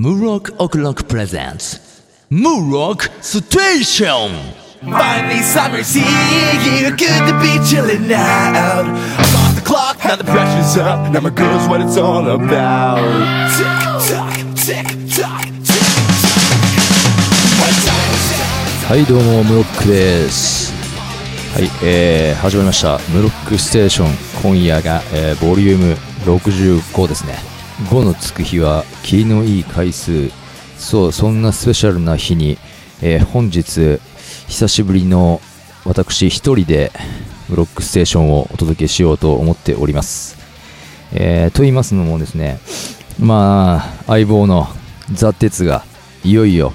Murok O'Clock presents Murok Station! Finally, summer's here. Good to be chilling out. I'm off the clock, now the pressure's up. Now my girl's what it's all about. Tick tock, tick tock, tick tock. はいどうもムロックですはいえー、始まりましたムロックステーション今夜が、えーボリューム65ですね5のつく日は霧のいい回数。そうそんなスペシャルな日に、えー本日久しぶりの私一人でムロックステーションをお届けしようと思っております。えーと言いますのもですねまあ相棒のザ・鉄がいよいよ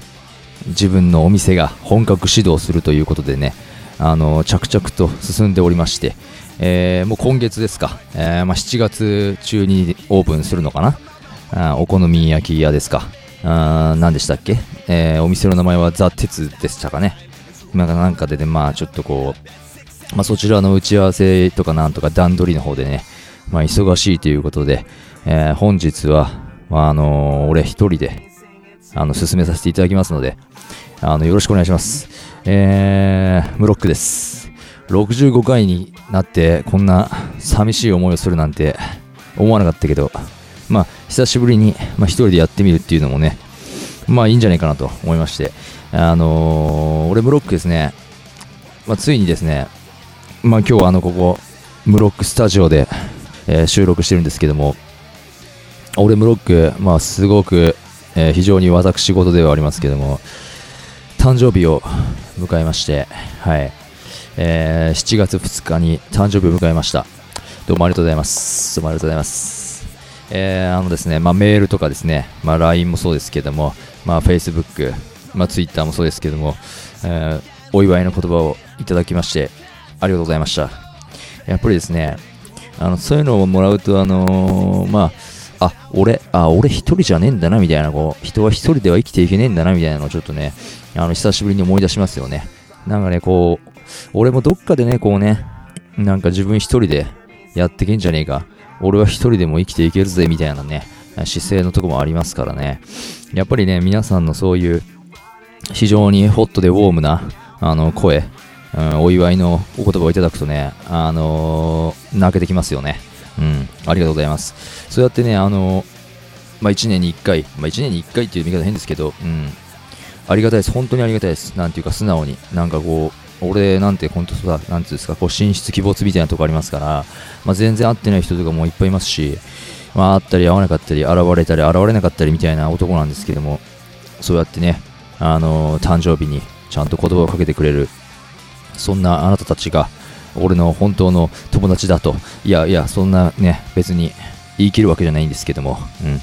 自分のお店が本格始動するということでね、あの着々と進んでおりまして、えーもう今月ですか、えーまあ、7月中にオープンするのかな、お好み焼き屋ですか、あー何でしたっけ、えーお店の名前はザ・鉄でしたかね、なんかなんかでね、まあちょっとこう、まあ、そちらの打ち合わせとかなんとか段取りの方でね、まあ、忙しいということで、えー本日は、まああの俺一人で、あの、進めさせていただきますので、あの、よろしくお願いします。えー、ムロックです。65回になって、こんな寂しい思いをするなんて思わなかったけど、まあ、久しぶりに、まあ、一人でやってみるっていうのもね、まあ、いいんじゃないかなと思いまして、あのー俺ムロックですね、まあ、ついにですね、まあ、今日はあの、ここ、ムロックスタジオで、えー収録してるんですけども、俺ムロック、まあ、すごく、えー非常に私事ではありますけども、誕生日を迎えまして、はい、えー7月2日に誕生日を迎えました。どうもありがとうございます。どうもありがとうございます。えーあのですね、まあ、メールとかですね、まあ、LINE もそうですけども、まあ、Facebook、まあ、Twitter もそうですけども、えーお祝いの言葉をいただきまして、ありがとうございました。やっぱりですね、あのそういうのをもらうと、あのーまあ、あ、俺、あ、俺一人じゃねえんだな、みたいな、こう、人は一人では生きていけねえんだな、みたいなのをちょっとね、あの、久しぶりに思い出しますよね。なんかね、こう、俺もどっかでね、こうね、なんか自分一人でやってけんじゃねえか。俺は一人でも生きていけるぜ、みたいなね、姿勢のとこもありますからね。やっぱりね、皆さんのそういう、非常にホットでウォームな、あの、声、うん、お祝いのお言葉をいただくとね、あのー泣けてきますよね。うん、ありがとうございます。そうやってね、あのーまあ、1年に1回、まあ、1年に1回っていう見方変ですけど、うん、ありがたいです。本当にありがたいです。なんていうか、素直に。なんかこう、俺なんて本当さ、なんていうんですか、こう、神出鬼没みたいなとこありますから、まあ、全然会ってない人とかもいっぱいいますし、まあ、会ったり会わなかったり、現れたり現れなかったりみたいな男なんですけども、そうやってね、あのー誕生日にちゃんと言葉をかけてくれる、そんなあなたたちが、俺の本当の友達だと、いやいや、そんなね、別に言い切るわけじゃないんですけども、うん。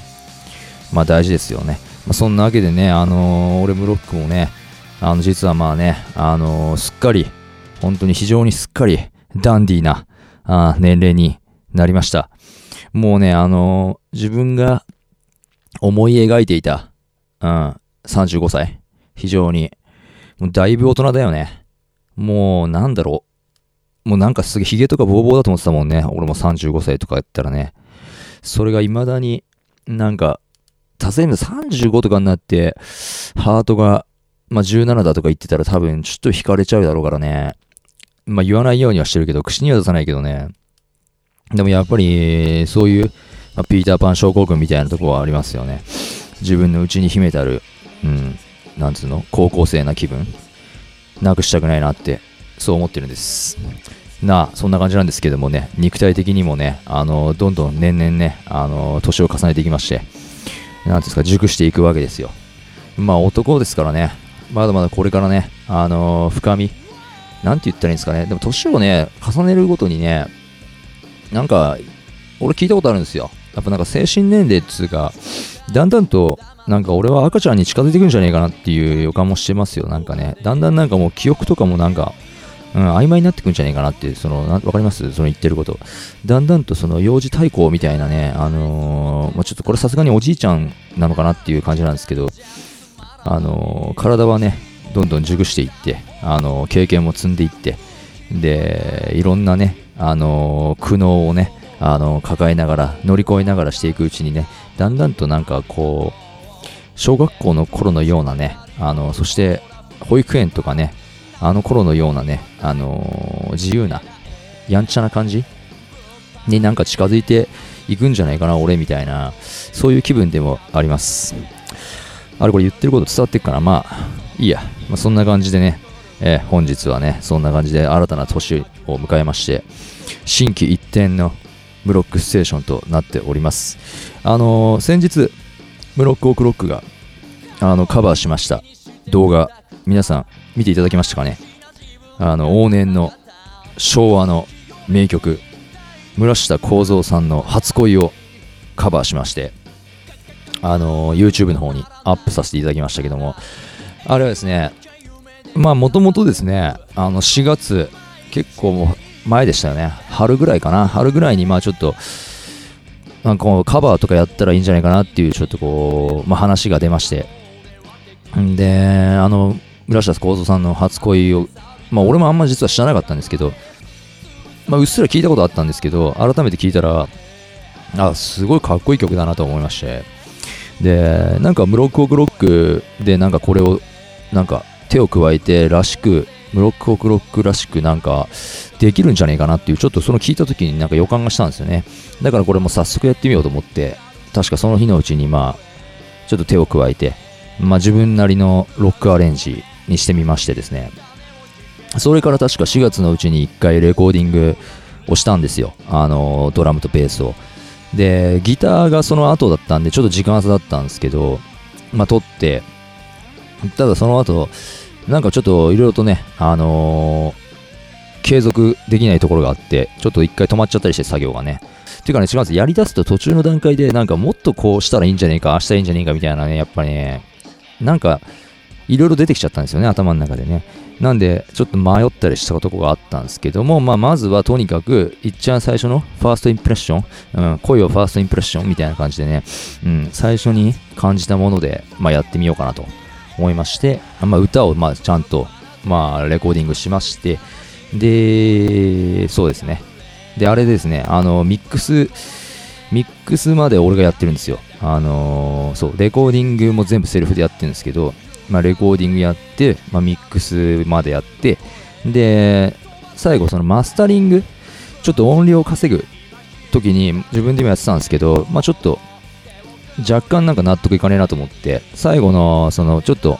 まあ大事ですよね。まあ、そんなわけでね、あのー俺ムロックもね、あの、実はまあね、あのーすっかり、本当に非常にすっかり、ダンディーな、あー年齢になりました。もうね、あのー自分が思い描いていた、うん、35歳。非常に。もうだいぶ大人だよね。もう、なんだろう。もうなんかすげえヒゲとかボーボーだと思ってたもんね。俺も35歳とかやったらね。それが未だになんか、例えば35とかになって、ハートが、まあ、17だとか言ってたら多分ちょっと惹かれちゃうだろうからね。まあ、言わないようにはしてるけど、口には出さないけどね。でもやっぱり、そういう、まあ、ピーターパン症候群みたいなとこはありますよね。自分の内に秘めたる、うん、なんつうの、高校生な気分、なくしたくないなって、そう思ってるんです。なあ、そんな感じなんですけどもね、肉体的にもね、あの、どんどん年々ね、あの、年を重ねていきまして、なんですか、熟していくわけですよ。まあ、男ですからね、まだまだこれからね、あの、深み、なんて言ったらいいんですかね、でも年をね、重ねるごとにね、なんか、俺聞いたことあるんですよ。やっぱなんか精神年齢っつうか、だんだんと、なんか俺は赤ちゃんに近づいてくんじゃねえかなっていう予感もしてますよ。なんかね、だんだんなんかもう記憶とかもなんか、うん、曖昧になってくんじゃねえかなっていう、その、わかります？その言ってること。だんだんとその幼児対抗みたいなね、あのーまあ、ちょっとこれさすがにおじいちゃんなのかなっていう感じなんですけど、あの体はね、どんどん熟していって、あの経験も積んでいって、で、いろんなね、あの苦悩をね、あの抱えながら、乗り越えながらしていくうちにね、だんだんとなんかこう小学校の頃のようなね、あの、そして保育園とかね、あの頃のようなね、あの自由な、やんちゃな感じになんか近づいていくんじゃないかな、俺みたいな、そういう気分でもあります。あれこれ言ってること伝わってるかな。まあ、いいや。まあ、そんな感じでね、えー本日はね、そんな感じで新たな年を迎えまして、新規一転のブロックステーションとなっております。あのー先日、ブロックオクロックが、あの、カバーしました。動画、皆さん見ていただきましたかね？あの、往年の昭和の名曲、村下幸三さんの初恋をカバーしまして、あの YouTube の方にアップさせていただきましたけども、あれはですね、まあもともとですね、あの4月、結構前でしたよね。春ぐらいかな。春ぐらいにまあちょっと、なんかこうカバーとかやったらいいんじゃないかなっていうちょっとこう、まあ話が出まして。んで、あの、村下幸三さんの初恋を、まあ俺もあんま実は知らなかったんですけど、まあうっすら聞いたことあったんですけど、改めて聞いたら、あ、すごいかっこいい曲だなと思いまして。で、なんかムロックオクロックでなんかこれを、なんか手を加えてらしく、ムロックオクロックらしくなんかできるんじゃねえかなっていう、ちょっとその聞いた時になんか予感がしたんですよね。だからこれも早速やってみようと思って、確かその日のうちにまあ、ちょっと手を加えて、まあ自分なりのロックアレンジにしてみましてですね。それから確か4月のうちに1回レコーディングをしたんですよ。あの、ドラムとベースを。で、ギターがその後だったんで、ちょっと時間差だったんですけど、まあ撮って、ただその後、なんかちょっといろいろとね、あのー継続できないところがあって、ちょっと一回止まっちゃったりして作業がね。っていうかね、違うんです。やり出すと途中の段階で、なんかもっとこうしたらいいんじゃねえか、ああしたいいんじゃねえかみたいなね、やっぱりね、なんか、いろいろ出てきちゃったんですよね、頭の中でね。なんで、ちょっと迷ったりしたとこがあったんですけども、まあ、まずはとにかく、いっちゃん最初のファーストインプレッション、うん、恋をファーストインプレッションみたいな感じでね、うん、最初に感じたもので、まあ、やってみようかなと思いまして、まあ、歌を、まあ、ちゃんと、まあ、レコーディングしまして、で、そうですね。で、あれですね、あの、ミックス、ミックスまで俺がやってるんですよ。あのーそう、レコーディングも全部セルフでやってるんですけど、まあ、レコーディングやって、まあ、ミックスまでやって、で、最後そのマスタリング、ちょっと音量を稼ぐ時に自分でもやってたんですけど、まあ、ちょっと若干なんか納得いかねえなと思って、最後のそのちょっと、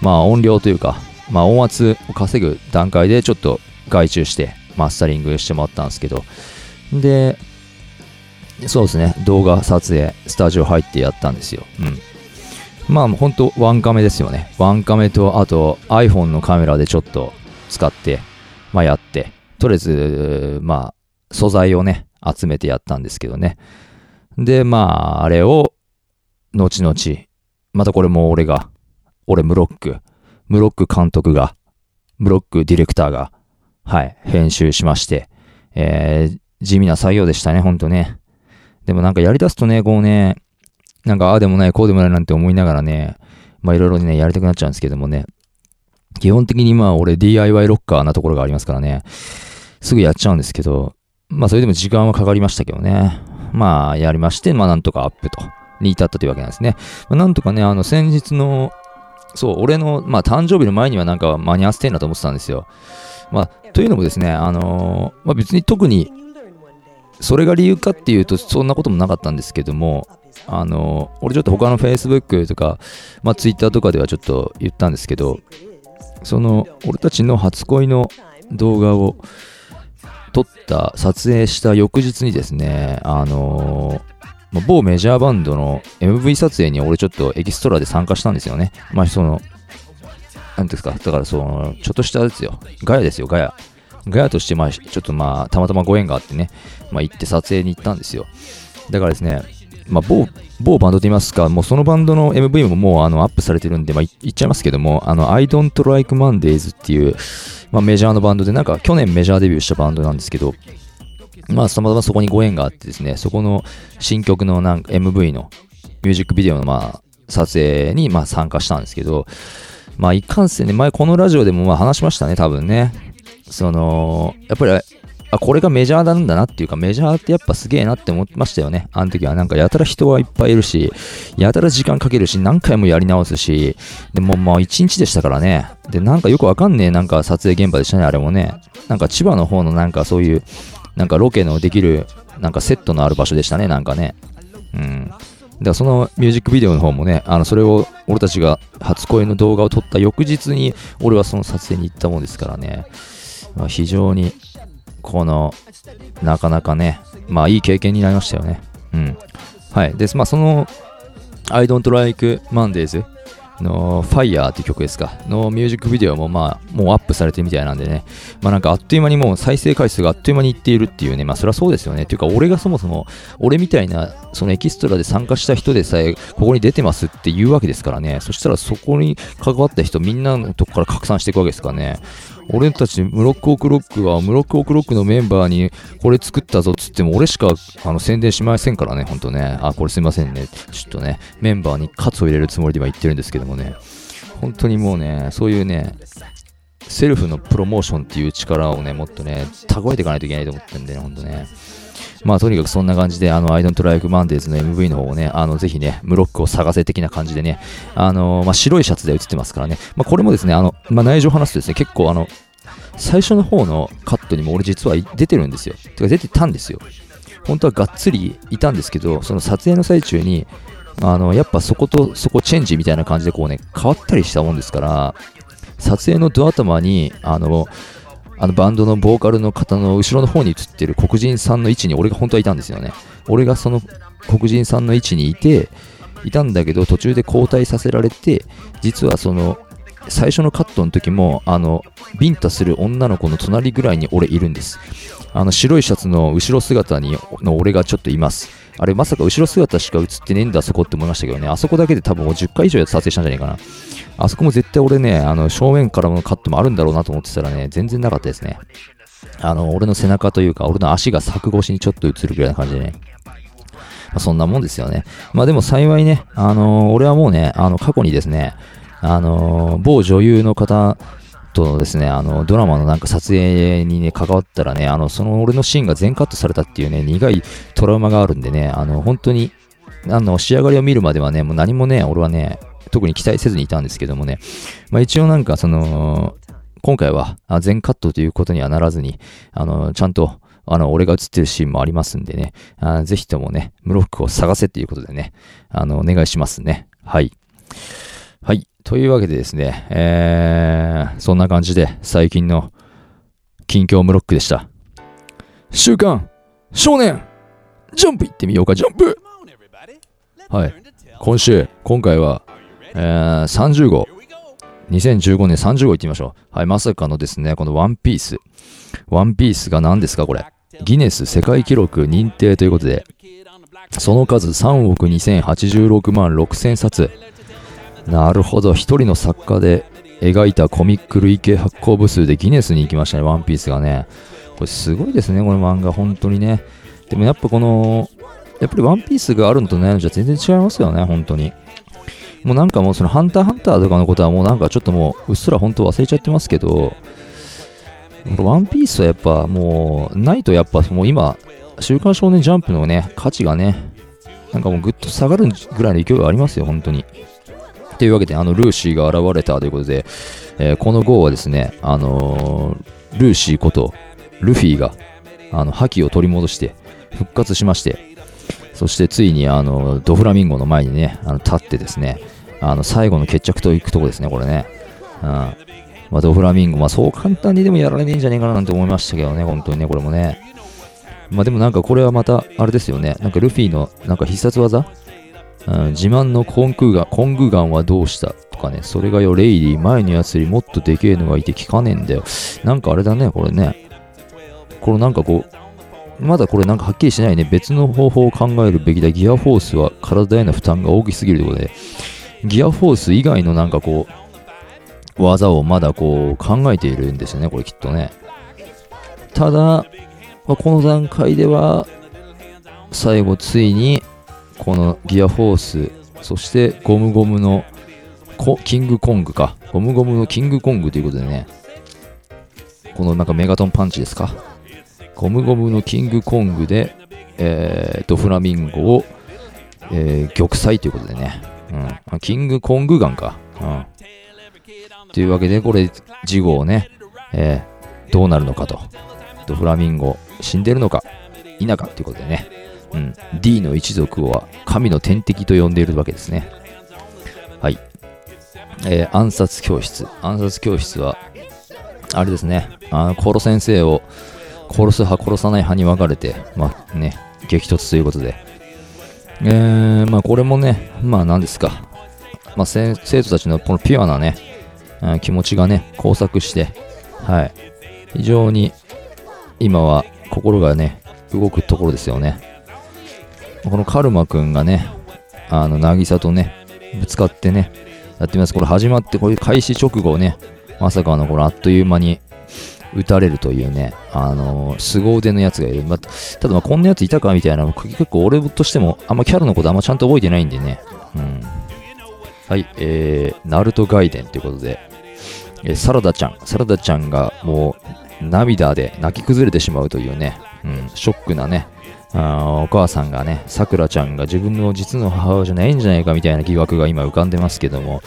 まあ、音量というか、まあ、音圧を稼ぐ段階でちょっと外注してマスタリングしてもらったんですけど、で、そうですね、動画撮影、スタジオ入ってやったんですよ。うん。まあ、本当ワンカメですよね。ワンカメと、あと iPhone のカメラでちょっと使って、まあやって、とりあえず、まあ、素材をね、集めてやったんですけどね。で、まあ、あれを、後々、またこれも俺が、俺ムロック、ムロック監督が、ムロックディレクターが、はい、編集しまして、えー、地味な作業でしたね、ほんとね。でもなんかやり出すとね、こうね、なんかああでもない、こうでもないなんて思いながらね、まあいろいろね、やりたくなっちゃうんですけどもね。基本的にまあ俺 DIY ロッカーなところがありますからね、すぐやっちゃうんですけど、まあそれでも時間はかかりましたけどね。まあやりまして、まあなんとかアップと、に至ったというわけなんですね。まあ、なんとかね、あの先日の、そう、俺の、まあ誕生日の前にはなんか間に合わせてんなと思ってたんですよ。まあ、というのもですね、あのーまあ別に特にそれが理由かっていうとそんなこともなかったんですけどもあの俺ちょっと他の Facebook とか、まあ、Twitter とかではちょっと言ったんですけどその俺たちの初恋の動画を撮った撮影した翌日にですねあのまあ某メジャーバンドの MV 撮影に俺ちょっとエキストラで参加したんですよね。まあそのなんていうんですかだからそのちょっとしたですよ。ガヤですよガヤ。ガヤとして、まあ、ちょっとまあ、たまたまご縁があってね、まあ、行って撮影に行ったんですよ。だからですね、まあ、某、某バンドと言いますか、もうそのバンドの MV ももうあのアップされてるんで、まあ、言っちゃいますけども、あの、I Don't Like Mondays っていう、まあ、メジャーのバンドで、なんか去年メジャーデビューしたバンドなんですけど、まあ、たまたまそこにご縁があってですね、そこの新曲のなんか MV のミュージックビデオのまあ、撮影にまあ参加したんですけど、まあ、いかんせんね、前このラジオでもまあ話しましたね、多分ね。その、やっぱりあ、これがメジャーなんだなっていうか、メジャーってやっぱすげえなって思ってましたよね。あの時はなんかやたら人はいっぱいいるし、やたら時間かけるし、何回もやり直すし、でもまあ一日でしたからね。で、なんかよくわかんねえなんか撮影現場でしたね、あれもね。なんか千葉の方のなんかそういう、なんかロケのできる、なんかセットのある場所でしたね、なんかね。うん。だからそのミュージックビデオの方もね、あのそれを俺たちが初恋の動画を撮った翌日に俺はその撮影に行ったもんですからね、まあ、非常にこのなかなかね、まあいい経験になりましたよね。うん。はい。で、まあその I don't like Mondays の Fire っていう曲ですか。のミュージックビデオもまあもうアップされてるみたいなんでね。まあなんかあっという間にもう再生回数があっという間にいっているっていうね。まあそれはそうですよね。っていうか俺がそもそも俺みたいなそのエキストラで参加した人でさえここに出てますって言うわけですからね。そしたらそこに関わった人みんなのとこから拡散していくわけですからね。俺たちムロックオクロックはムロックオクロックのメンバーにこれ作ったぞっつっても俺しかあの宣伝しませんからね、ほんとね。あ、これすいませんね。ちょっとね、メンバーにカツを入れるつもりで今言ってるんですけどもね。本当にもうね、そういうね、セルフのプロモーションっていう力をね、もっとね、蓄えていかないといけないと思ってんでね、ほんとね。まあとにかくそんな感じで、あの、I don't like Mondays の MV の方をね、あの、ぜひね、ムロックを探せ的な感じでね、あの、まあ白いシャツで映ってますからね、まあこれもですね、あの、まあ内情を話すとですね、結構あの、最初の方のカットにも俺実は出てるんですよ。てか出てたんですよ。本当はがっつりいたんですけど、その撮影の最中に、あの、やっぱそことそこチェンジみたいな感じでこうね、変わったりしたもんですから、撮影のドア頭に、あの、あのバンドのボーカルの方の後ろの方に映ってる黒人さんの位置に俺が本当はいたんですよね。俺がその黒人さんの位置にいて、いたんだけど途中で交代させられて、実はその最初のカットの時も、あの、ビンタする女の子の隣ぐらいに俺いるんです。あの、白いシャツの後ろ姿にの俺がちょっといます。あれ、まさか後ろ姿しか映ってねえんだ、そこって思いましたけどね。あそこだけで多分もう10回以上撮影したんじゃないかな。あそこも絶対俺ね、あの、正面からのカットもあるんだろうなと思ってたらね、全然なかったですね。あの、俺の背中というか、俺の足が柵越しにちょっと映るぐらいな感じでね。まあ、そんなもんですよね。まあでも幸いね、あの俺はもうね、あの、過去にですね、あのー某女優の方とのですね、あの、ドラマのなんか撮影にね、関わったらね、あの、その俺のシーンが全カットされたっていうね、苦いトラウマがあるんでね、あの、本当に、あの、仕上がりを見るまではね、もう何もね、俺はね、特に期待せずにいたんですけどもね、まあ一応なんかその、今回は全カットということにはならずに、あの、ちゃんと、あの、俺が映ってるシーンもありますんでね、あぜひともね、ムロックを探せっていうことでね、あの、お願いしますね。はい。はい。というわけでですね、えー、そんな感じで最近の近況ムロックでした。週刊少年ジャンプ行ってみようか、ジャンプはい。今週、今回は、えー、30号。2015年30号行ってみましょう。はい、まさかのですね、このワンピース。ワンピースが何ですか、これ。ギネス世界記録認定ということで、その数3億2086万6000冊。なるほど、一人の作家で描いたコミック累計発行部数でギネスに行きましたね、ワンピースがね。これすごいですね、この漫画、本当にね。でもやっぱこの、やっぱりワンピースがあるのとないのじゃ全然違いますよね、本当に。もうなんかもうそのハンターハンターとかのことはもうなんかちょっともううっすら本当忘れちゃってますけど、ワンピースはやっぱもうないとやっぱもう今、週刊少年ジャンプのね、価値がね、なんかもうぐっと下がるぐらいの勢いがありますよ、本当に。というわけで、あの、ルーシーが現れたということで、えーこの号はですね、あのールーシーこと、ルフィが、あの、覇気を取り戻して、復活しまして、そしてついに、あの、ドフラミンゴの前にね、あの立ってですね、あの、最後の決着といくとこですね、これね。うん。まあ、ドフラミンゴ、まあ、そう簡単にでもやられねえんじゃねえかななんて思いましたけどね、本当にね、これもね。まあ、でもなんかこれはまた、あれですよね、なんかルフィの、なんか必殺技？うん、自慢のコンクーガン、コングガンはどうしたとかね、それがよ、レイリー、前のやつよりもっとでけえのがいて効かねえんだよ。なんかあれだね、これね。これなんかこう、まだこれなんかはっきりしないね。別の方法を考えるべきだ。ギアフォースは体への負担が大きすぎるということで、ギアフォース以外のなんかこう、技をまだこう考えているんですよね、これきっとね。ただ、まあこの段階では、最後ついに、このギアフォース、そしてゴムゴムのコキングコングか。ゴムゴムのキングコングということでね、このなんかメガトンパンチですか。ゴムゴムのキングコングで、えー、とフラミンゴを、えー、玉砕ということでね、うん、キングコングガンか。うんというわけで、これ、事後をね、えー、どうなるのかと。とフラミンゴ、死んでるのか、否かということでね、うん、D の一族は神の天敵と呼んでいるわけですね。はい。えー、暗殺教室。暗殺教室は、あれですね、あの、コロ先生を殺す派、殺さない派に分かれて、まあね、激突ということで。えー、まあこれもね、まあ何ですか。まあ生徒たちのこのピュアなね、気持ちがね、交錯して、はい。非常に今は心がね、動くところですよね。このカルマくんがね、あの、渚とね、ぶつかってね、やってみます。これ始まって、これ開始直後ね、まさかのこのあっという間に撃たれるというね、あのー、凄腕のやつがいる。まただまあこんなやついたかみたいな、結構俺としてもあんまキャラのことあんまちゃんと覚えてないんでね。うん。はい、えー、ナルトガイデンということで、えー、サラダちゃん、サラダちゃんがもう涙で泣き崩れてしまうというね、うん、ショックなね、あお母さんがね、さくらちゃんが自分の実の母親じゃないんじゃないかみたいな疑惑が今浮かんでますけども、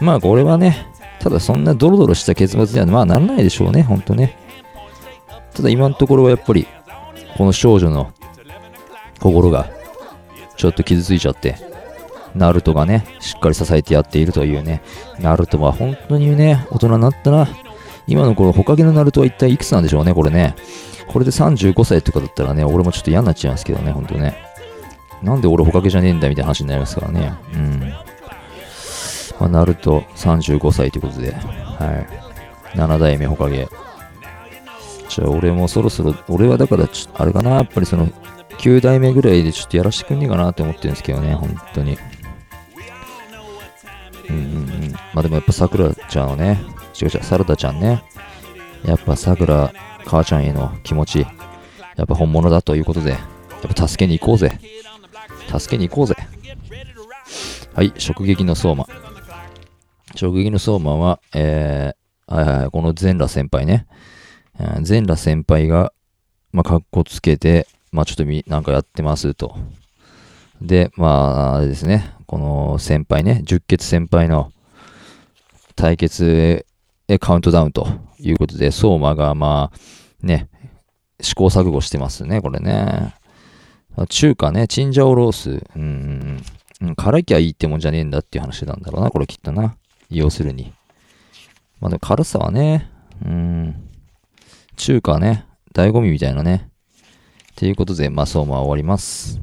まあこれはね、ただそんなドロドロした結末にはまあならないでしょうね、ほんとね。ただ今のところはやっぱり、この少女の心がちょっと傷ついちゃって、ナルトがね、しっかり支えてやっているというね、ナルトは本当にね、大人になったら、今のこのホカゲのナルトは一体いくつなんでしょうね、これね。これで35歳とかだったらね、俺もちょっと嫌になっちゃいますけどね、ほんとね。なんで俺ホカゲじゃねえんだみたいな話になりますからね。うん。まあ、ナルト35歳ということで、はい。7代目ホカゲ。じゃあ俺もそろそろ、俺はだからちょあれかな、やっぱりその、9代目ぐらいでちょっとやらしてくんねえかなって思ってるんですけどね、本当に。うんうんうん。まあでもやっぱさくらちゃんはね、違う違う、サラダちゃんね。やっぱさくら、母ちゃんへの気持ち、やっぱ本物だということで、やっぱ助けに行こうぜ。助けに行こうぜ。はい、直撃の相馬。直撃の相馬は、えー、この全裸先輩ね。全裸先輩が、まあ、かっこつけて、まあ、ちょっとみ、なんかやってますと。で、まあ、あれですね。この先輩ね、十血先輩の対決へカウントダウンということで、相馬が、まあ、ね、試行錯誤してますね、これね。中華ね、チンジャオロース。うん、うん、辛いきゃいいってもんじゃねえんだっていう話なんだろうな、これきっとな。要するに。まあでも軽さはね、うん、中華ね、醍醐味みたいなね。ということで、まあ、相馬は終わります。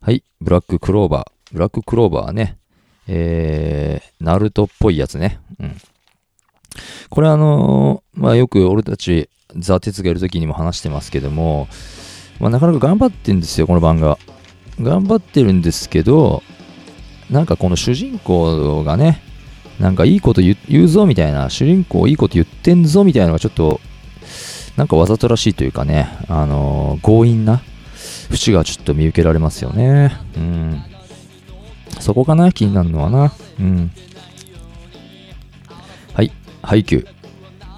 はい、ブラッククローバー。ブラッククローバーはね、えー、ナルトっぽいやつね。うん。これあのー、まあよく俺たちザ・鉄がいる時にも話してますけども、まあなかなか頑張ってんですよ、この番が。頑張ってるんですけど、なんかこの主人公がね、なんかいいこと言うぞみたいな、主人公いいこと言ってんぞみたいなのがちょっと、なんかわざとらしいというかね、あのー、強引な節がちょっと見受けられますよね。うん。そこかな気になるのはな。うん。はい。ハイキュー。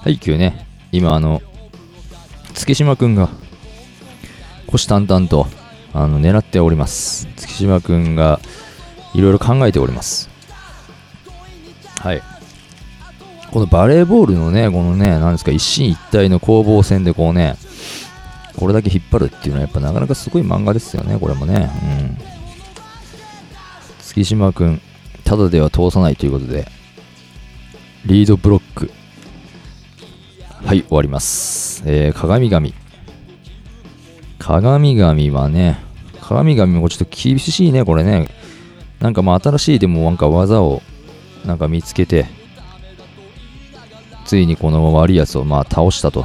ハイキューね。今あの、月島くんが、虎視眈々と、あの、狙っております。月島くんが、いろいろ考えております。はい。このバレーボールのね、このね、なんですか、一進一退の攻防戦でこうね、これだけ引っ張るっていうのはやっぱなかなかすごい漫画ですよね、これもね。うん。月島くん、ただでは通さないということで、リードブロック。はい、終わります。えー、鏡神。鏡神はね、鏡神もちょっと厳しいね、これね。なんかまあ新しいでもなんか技をなんか見つけて、ついにこの悪いやつをまあ倒したと。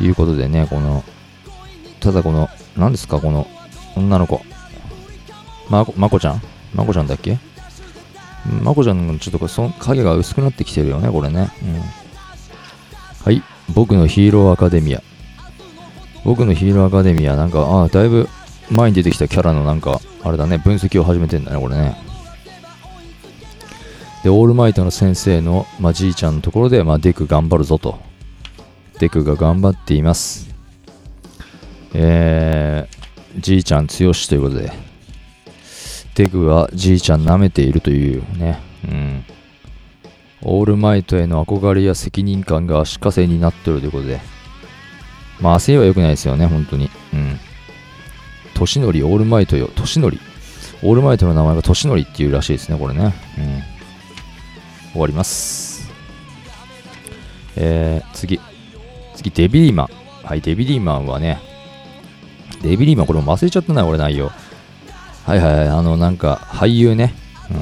いうことでね、この、ただこの、何ですか、この女の子。まこ、まこちゃん？まこちゃんだっけ？まこちゃんのちょっとその影が薄くなってきてるよね、これね。うん。はい。僕のヒーローアカデミア。僕のヒーローアカデミア、なんか、ああ、だいぶ前に出てきたキャラのなんか、あれだね、分析を始めてんだね、これね。で、オールマイトの先生の、まあ、じいちゃんのところで、まあ、デク頑張るぞとデクが頑張っています。えー、じいちゃん強しということで、デクはじいちゃん舐めているというね、うん。オールマイトへの憧れや責任感が足かせになってるということで、まあ、汗は良くないですよね、本当に。うん。年のりオールマイトよ、年のり。オールマイトの名前が年のりっていうらしいですね、これね。うん。終わります。えー、次。次、デビリーマン。はい、デビリーマンはね、デビリーマン、これも忘れちゃったな、俺内容。はいはい、あの、なんか、俳優ね。うん。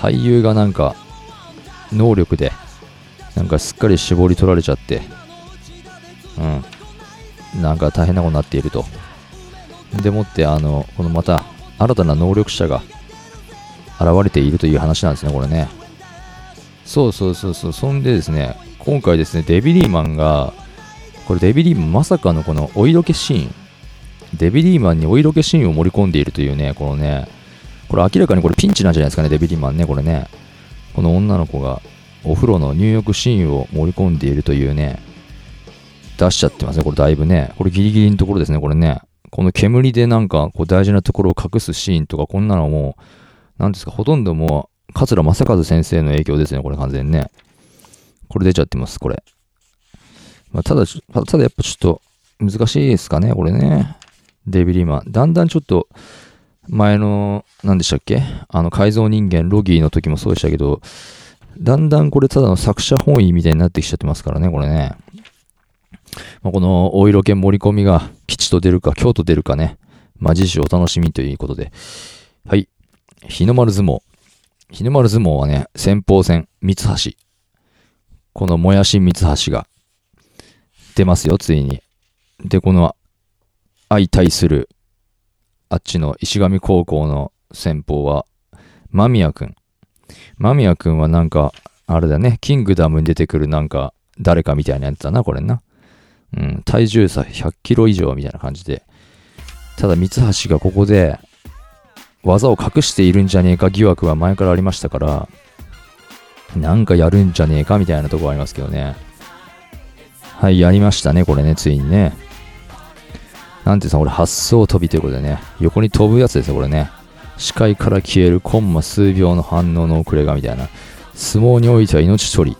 俳優がなんか、能力で、なんかすっかり絞り取られちゃって、うん。なんか大変なことになっていると。でもって、あの、このまた、新たな能力者が現れているという話なんですね、これね。そうそうそうそう、そんでですね、今回ですね、デビリーマンが、これデビリーマンまさかのこのお色気シーン、デビリーマンにお色気シーンを盛り込んでいるというね、このね、これ明らかにこれピンチなんじゃないですかね、デビリーマンね、これね。この女の子がお風呂の入浴シーンを盛り込んでいるというね、出しちゃってますね、これだいぶね。これギリギリのところですね、これね。この煙でなんかこう大事なところを隠すシーンとか、こんなのもう、なんですか、ほとんどもう、桂正和先生の影響ですね、これ完全にね。これ出ちゃってます、これ。まあ、ただ、ただやっぱちょっと難しいですかね、これね。デビリーマン。だんだんちょっと、前の、何でしたっけ？あの、改造人間、ロギーの時もそうでしたけど、だんだんこれただの作者本位みたいになってきちゃってますからね、これね。まあ、このお色気盛り込みが吉と出るか京と出るかね、まあ、次週お楽しみということで。はい。日の丸相撲。日の丸相撲はね、先鋒戦、三橋。このもやし三橋が出ますよ、ついに。で、この相対する、あっちの石上高校の先鋒は、間宮くん。間宮くんはなんか、あれだね、キングダムに出てくるなんか、誰かみたいなやつだな、これな。うん、体重差100キロ以上みたいな感じで。ただ、三橋がここで、技を隠しているんじゃねえか疑惑は前からありましたから、なんかやるんじゃねえかみたいなとこありますけどね。はい、やりましたね、これね、ついにね。なんてさ、これ発想飛びということでね、横に飛ぶやつですよ、これね。視界から消えるコンマ数秒の反応の遅れがみたいな。相撲においては命取り。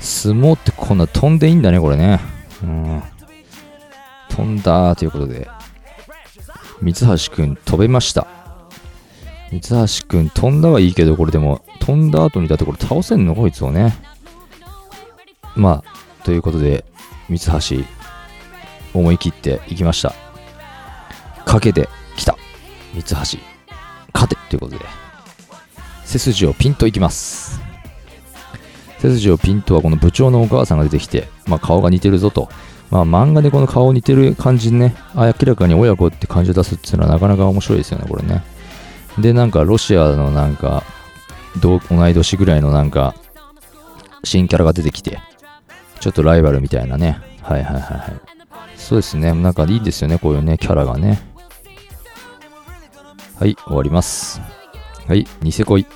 相撲ってこんな飛んでいいんだね、これね。うん。飛んだということで。三橋くん飛べました。三橋くん飛んだはいいけど、これでも飛んだ後にだってこれ倒せんの？こいつをね。まあ、ということで、三橋、思い切っていきました。かけてきた。三橋、勝てということで、背筋をピンといきます。背筋をピンとはこの部長のお母さんが出てきて、まあ顔が似てるぞと。まあ漫画でこの顔似てる感じね、明らかに親子って感じを出すっていうのはなかなか面白いですよね、これね。で、なんかロシアのなんか、同い年ぐらいのなんか、新キャラが出てきて、ちょっとライバルみたいなね。はいはいはいはい。そうですね。なんかいいですよね、こういうね、キャラがね。はい、終わります。はい、ニセ恋。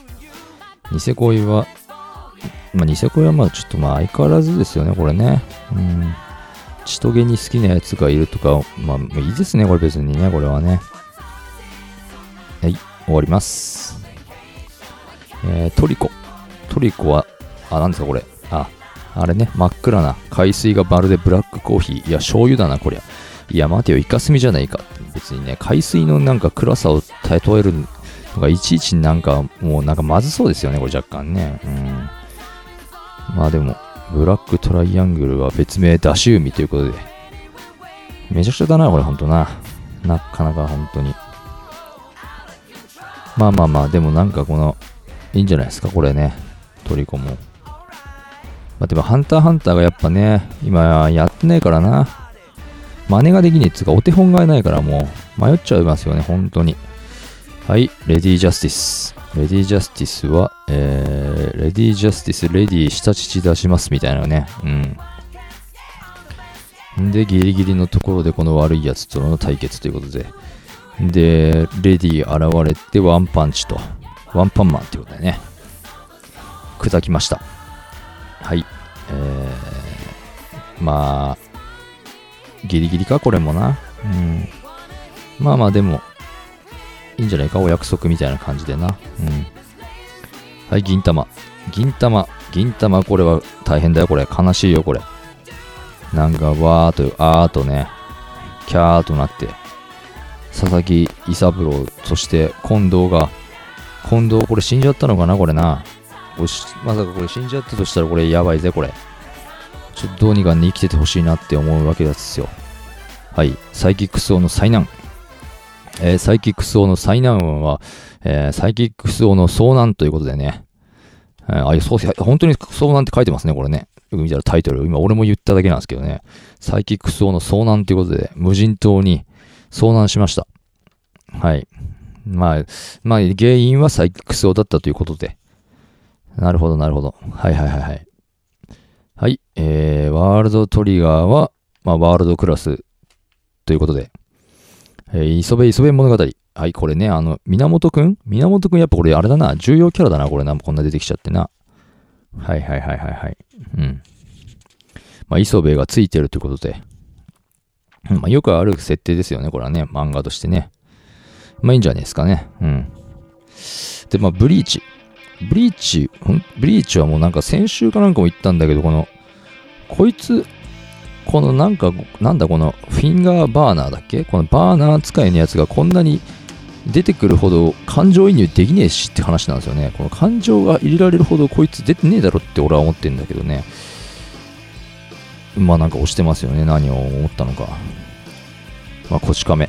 ニセ恋は、まあ、ニセ恋はまあちょっとまあ相変わらずですよね、これね。うん。血とげに好きなやつがいるとか、まあいいですね、これ別にね、これはね。はい、終わります。えー、トリコ。トリコは、あ、なんですかこれ。あ、あれね、真っ暗な海水がまるでブラックコーヒー。いや、醤油だな、こりゃ。いや、待てよ、イカスミじゃないか。別にね、海水のなんか暗さを例えるのがいちいちなんか、もうなんかまずそうですよね、これ若干ね。うん。まあでも、ブラックトライアングルは別名ダシ海ということで。めちゃくちゃだな、これほんとな。なかなか本当に。まあまあまあ、でもなんかこの、いいんじゃないですか、これね。トリコも。まあでも、ハンターハンターがやっぱね、今やってないからな。真似ができねえっつうか、お手本がないからもう、迷っちゃいますよね、本当に。はい、レディージャスティス。レディージャスティスは、えー、レディージャスティス、レディー下乳出しますみたいなね。うん。で、ギリギリのところでこの悪いやつとの対決ということで。で、レディー現れてワンパンチと、ワンパンマンということでね、砕きました。はい。えー、まあ、ギリギリか、これもな。うん。まあまあ、でも、いいんじゃないか、お約束みたいな感じでな。うん。はい、銀玉。銀玉。銀玉、これは大変だよ、これ。悲しいよ、これ。なんか、わーと、あーとね、キャーとなって、佐々木伊三郎、そして近藤が、近藤、これ死んじゃったのかな、これな。これまさかこれ死んじゃったとしたら、これやばいぜ、これ。ちょっとどうにかね、生きててほしいなって思うわけですよ。はい、サイキックス王の災難。えーサイキックス王の災難は、えーサイキックス王の遭難ということでね。えーあ、いやそう、本当に遭難って書いてますね、これね。よく見たらタイトル。今俺も言っただけなんですけどね。サイキックス王の遭難ということで、無人島に遭難しました。はい。まあ、まあ、原因はサイクス王だったということで。なるほど、なるほど。はいはいはいはい。はい。えー、ワールドトリガーは、まあ、ワールドクラスということで。えー、磯部磯部物語。はい、これね、あの、源くん？源くんやっぱこれあれだな、重要キャラだな、これな、こんな出てきちゃってな。はいはいはいはいはい。うん。まあ、磯部がついてるということで。まあ、よくある設定ですよね、これはね、漫画としてね。まあ、いいんじゃないですかね。うん。で、まあ、ブリーチ。ブリーチ、ブリーチはもうなんか先週かなんかも言ったんだけど、この、こいつ、このなんか、なんだこのフィンガーバーナーだっけ？このバーナー使いのやつがこんなに出てくるほど感情移入できねえしって話なんですよね。この感情が入れられるほどこいつ出てねえだろって俺は思ってんだけどね。まあなんか押してますよね。何を思ったのか。まあ、こち亀。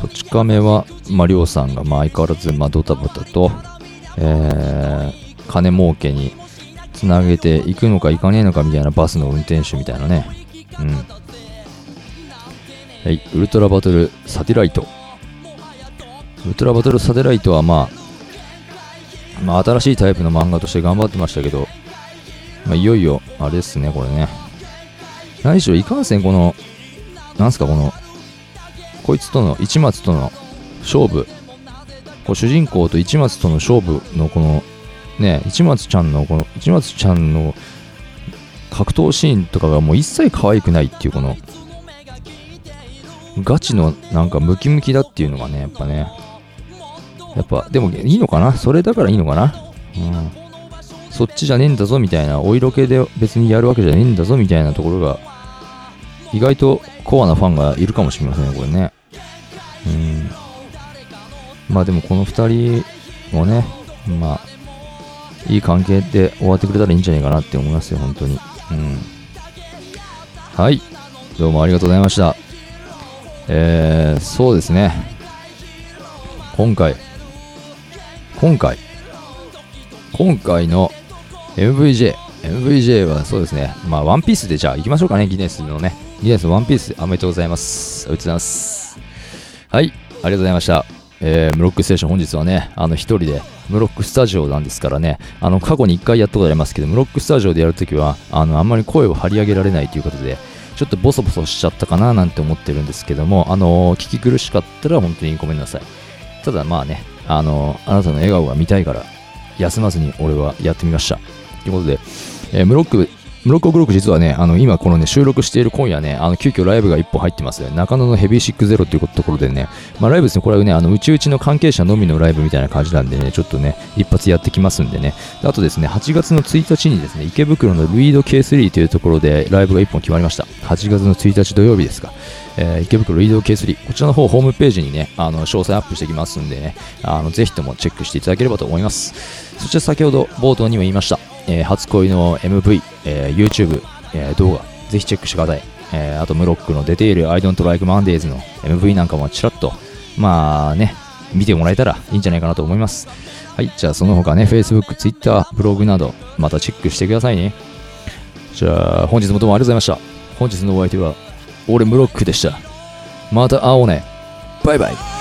こち亀は、まあ、りょうさんが、まあ、相変わらず、まあ、ドタバタと、えー、金儲けにつなげていくのかいかねえのかみたいなバスの運転手みたいなね。うん。はい、ウルトラバトルサテライト。ウルトラバトルサテライトはまあ、まあ新しいタイプの漫画として頑張ってましたけど、まあいよいよ、あれですね、これね。何しろいかんせんこの、なんすかこの、こいつとの、市松との勝負。こう主人公と市松との勝負のこの、ね、市松ちゃんのこの、市松ちゃんの格闘シーンとかがもう一切可愛くないっていうこの、ガチのなんかムキムキだっていうのがね、やっぱね、やっぱ、でもいいのかな？それだからいいのかな？うん。そっちじゃねえんだぞみたいな、お色気で別にやるわけじゃねえんだぞみたいなところが、意外とコアなファンがいるかもしれませんね、これね。うん。まあでもこの二人もね、まあ、いい関係で終わってくれたらいいんじゃないかなって思いますよ、本当に。うん。はい。どうもありがとうございました。えー、そうですね。今回、今回、今回の MVJ、MVJ はそうですね、まあ、ワンピースでじゃあ行きましょうかね、ギネスのね。ギネスワンピース、おめでとうございます。ありがとうございます。はい、ありがとうございました。えー、ムロックステーション本日はね、あの一人で、ムロックスタジオなんですからね、あの過去に一回やったことありますけど、ムロックスタジオでやるときは、あのあんまり声を張り上げられないということで、ちょっとボソボソしちゃったかななんて思ってるんですけども、あの聞き苦しかったら本当にごめんなさい。ただまあね、あのあなたの笑顔が見たいから、休まずに俺はやってみました。ということで、えームロック、ムロックオクロック実はね、あの今このね、収録している今夜ね、あの急遽ライブが一本入ってますね。中野のヘビーシックゼロっていうところでね、まあライブですね、これはね、あの、うちうちの関係者のみのライブみたいな感じなんでね、ちょっとね、一発やってきますんでね。あとですね、8月の1日にですね、池袋のルイード K3 というところでライブが一本決まりました。8月の1日土曜日ですか。えー池袋ルイード K3、こちらの方ホームページにね、あの、詳細アップしてきますんでね、あの、ぜひともチェックしていただければと思います。そして先ほど冒頭にも言いました、えー初恋の mv え youtube、えー動画、ぜひチェックしてください。えーあと、ムロックの出ている I don't like Mondays の MV なんかもちらっと、まあね、見てもらえたらいいんじゃないかなと思います。はい、じゃあその他ね、Facebook、Twitter、ブログなど、またチェックしてくださいね。じゃあ、本日もどうもありがとうございました。本日のお相手は、俺ムロックでした。また会おうね。バイバイ。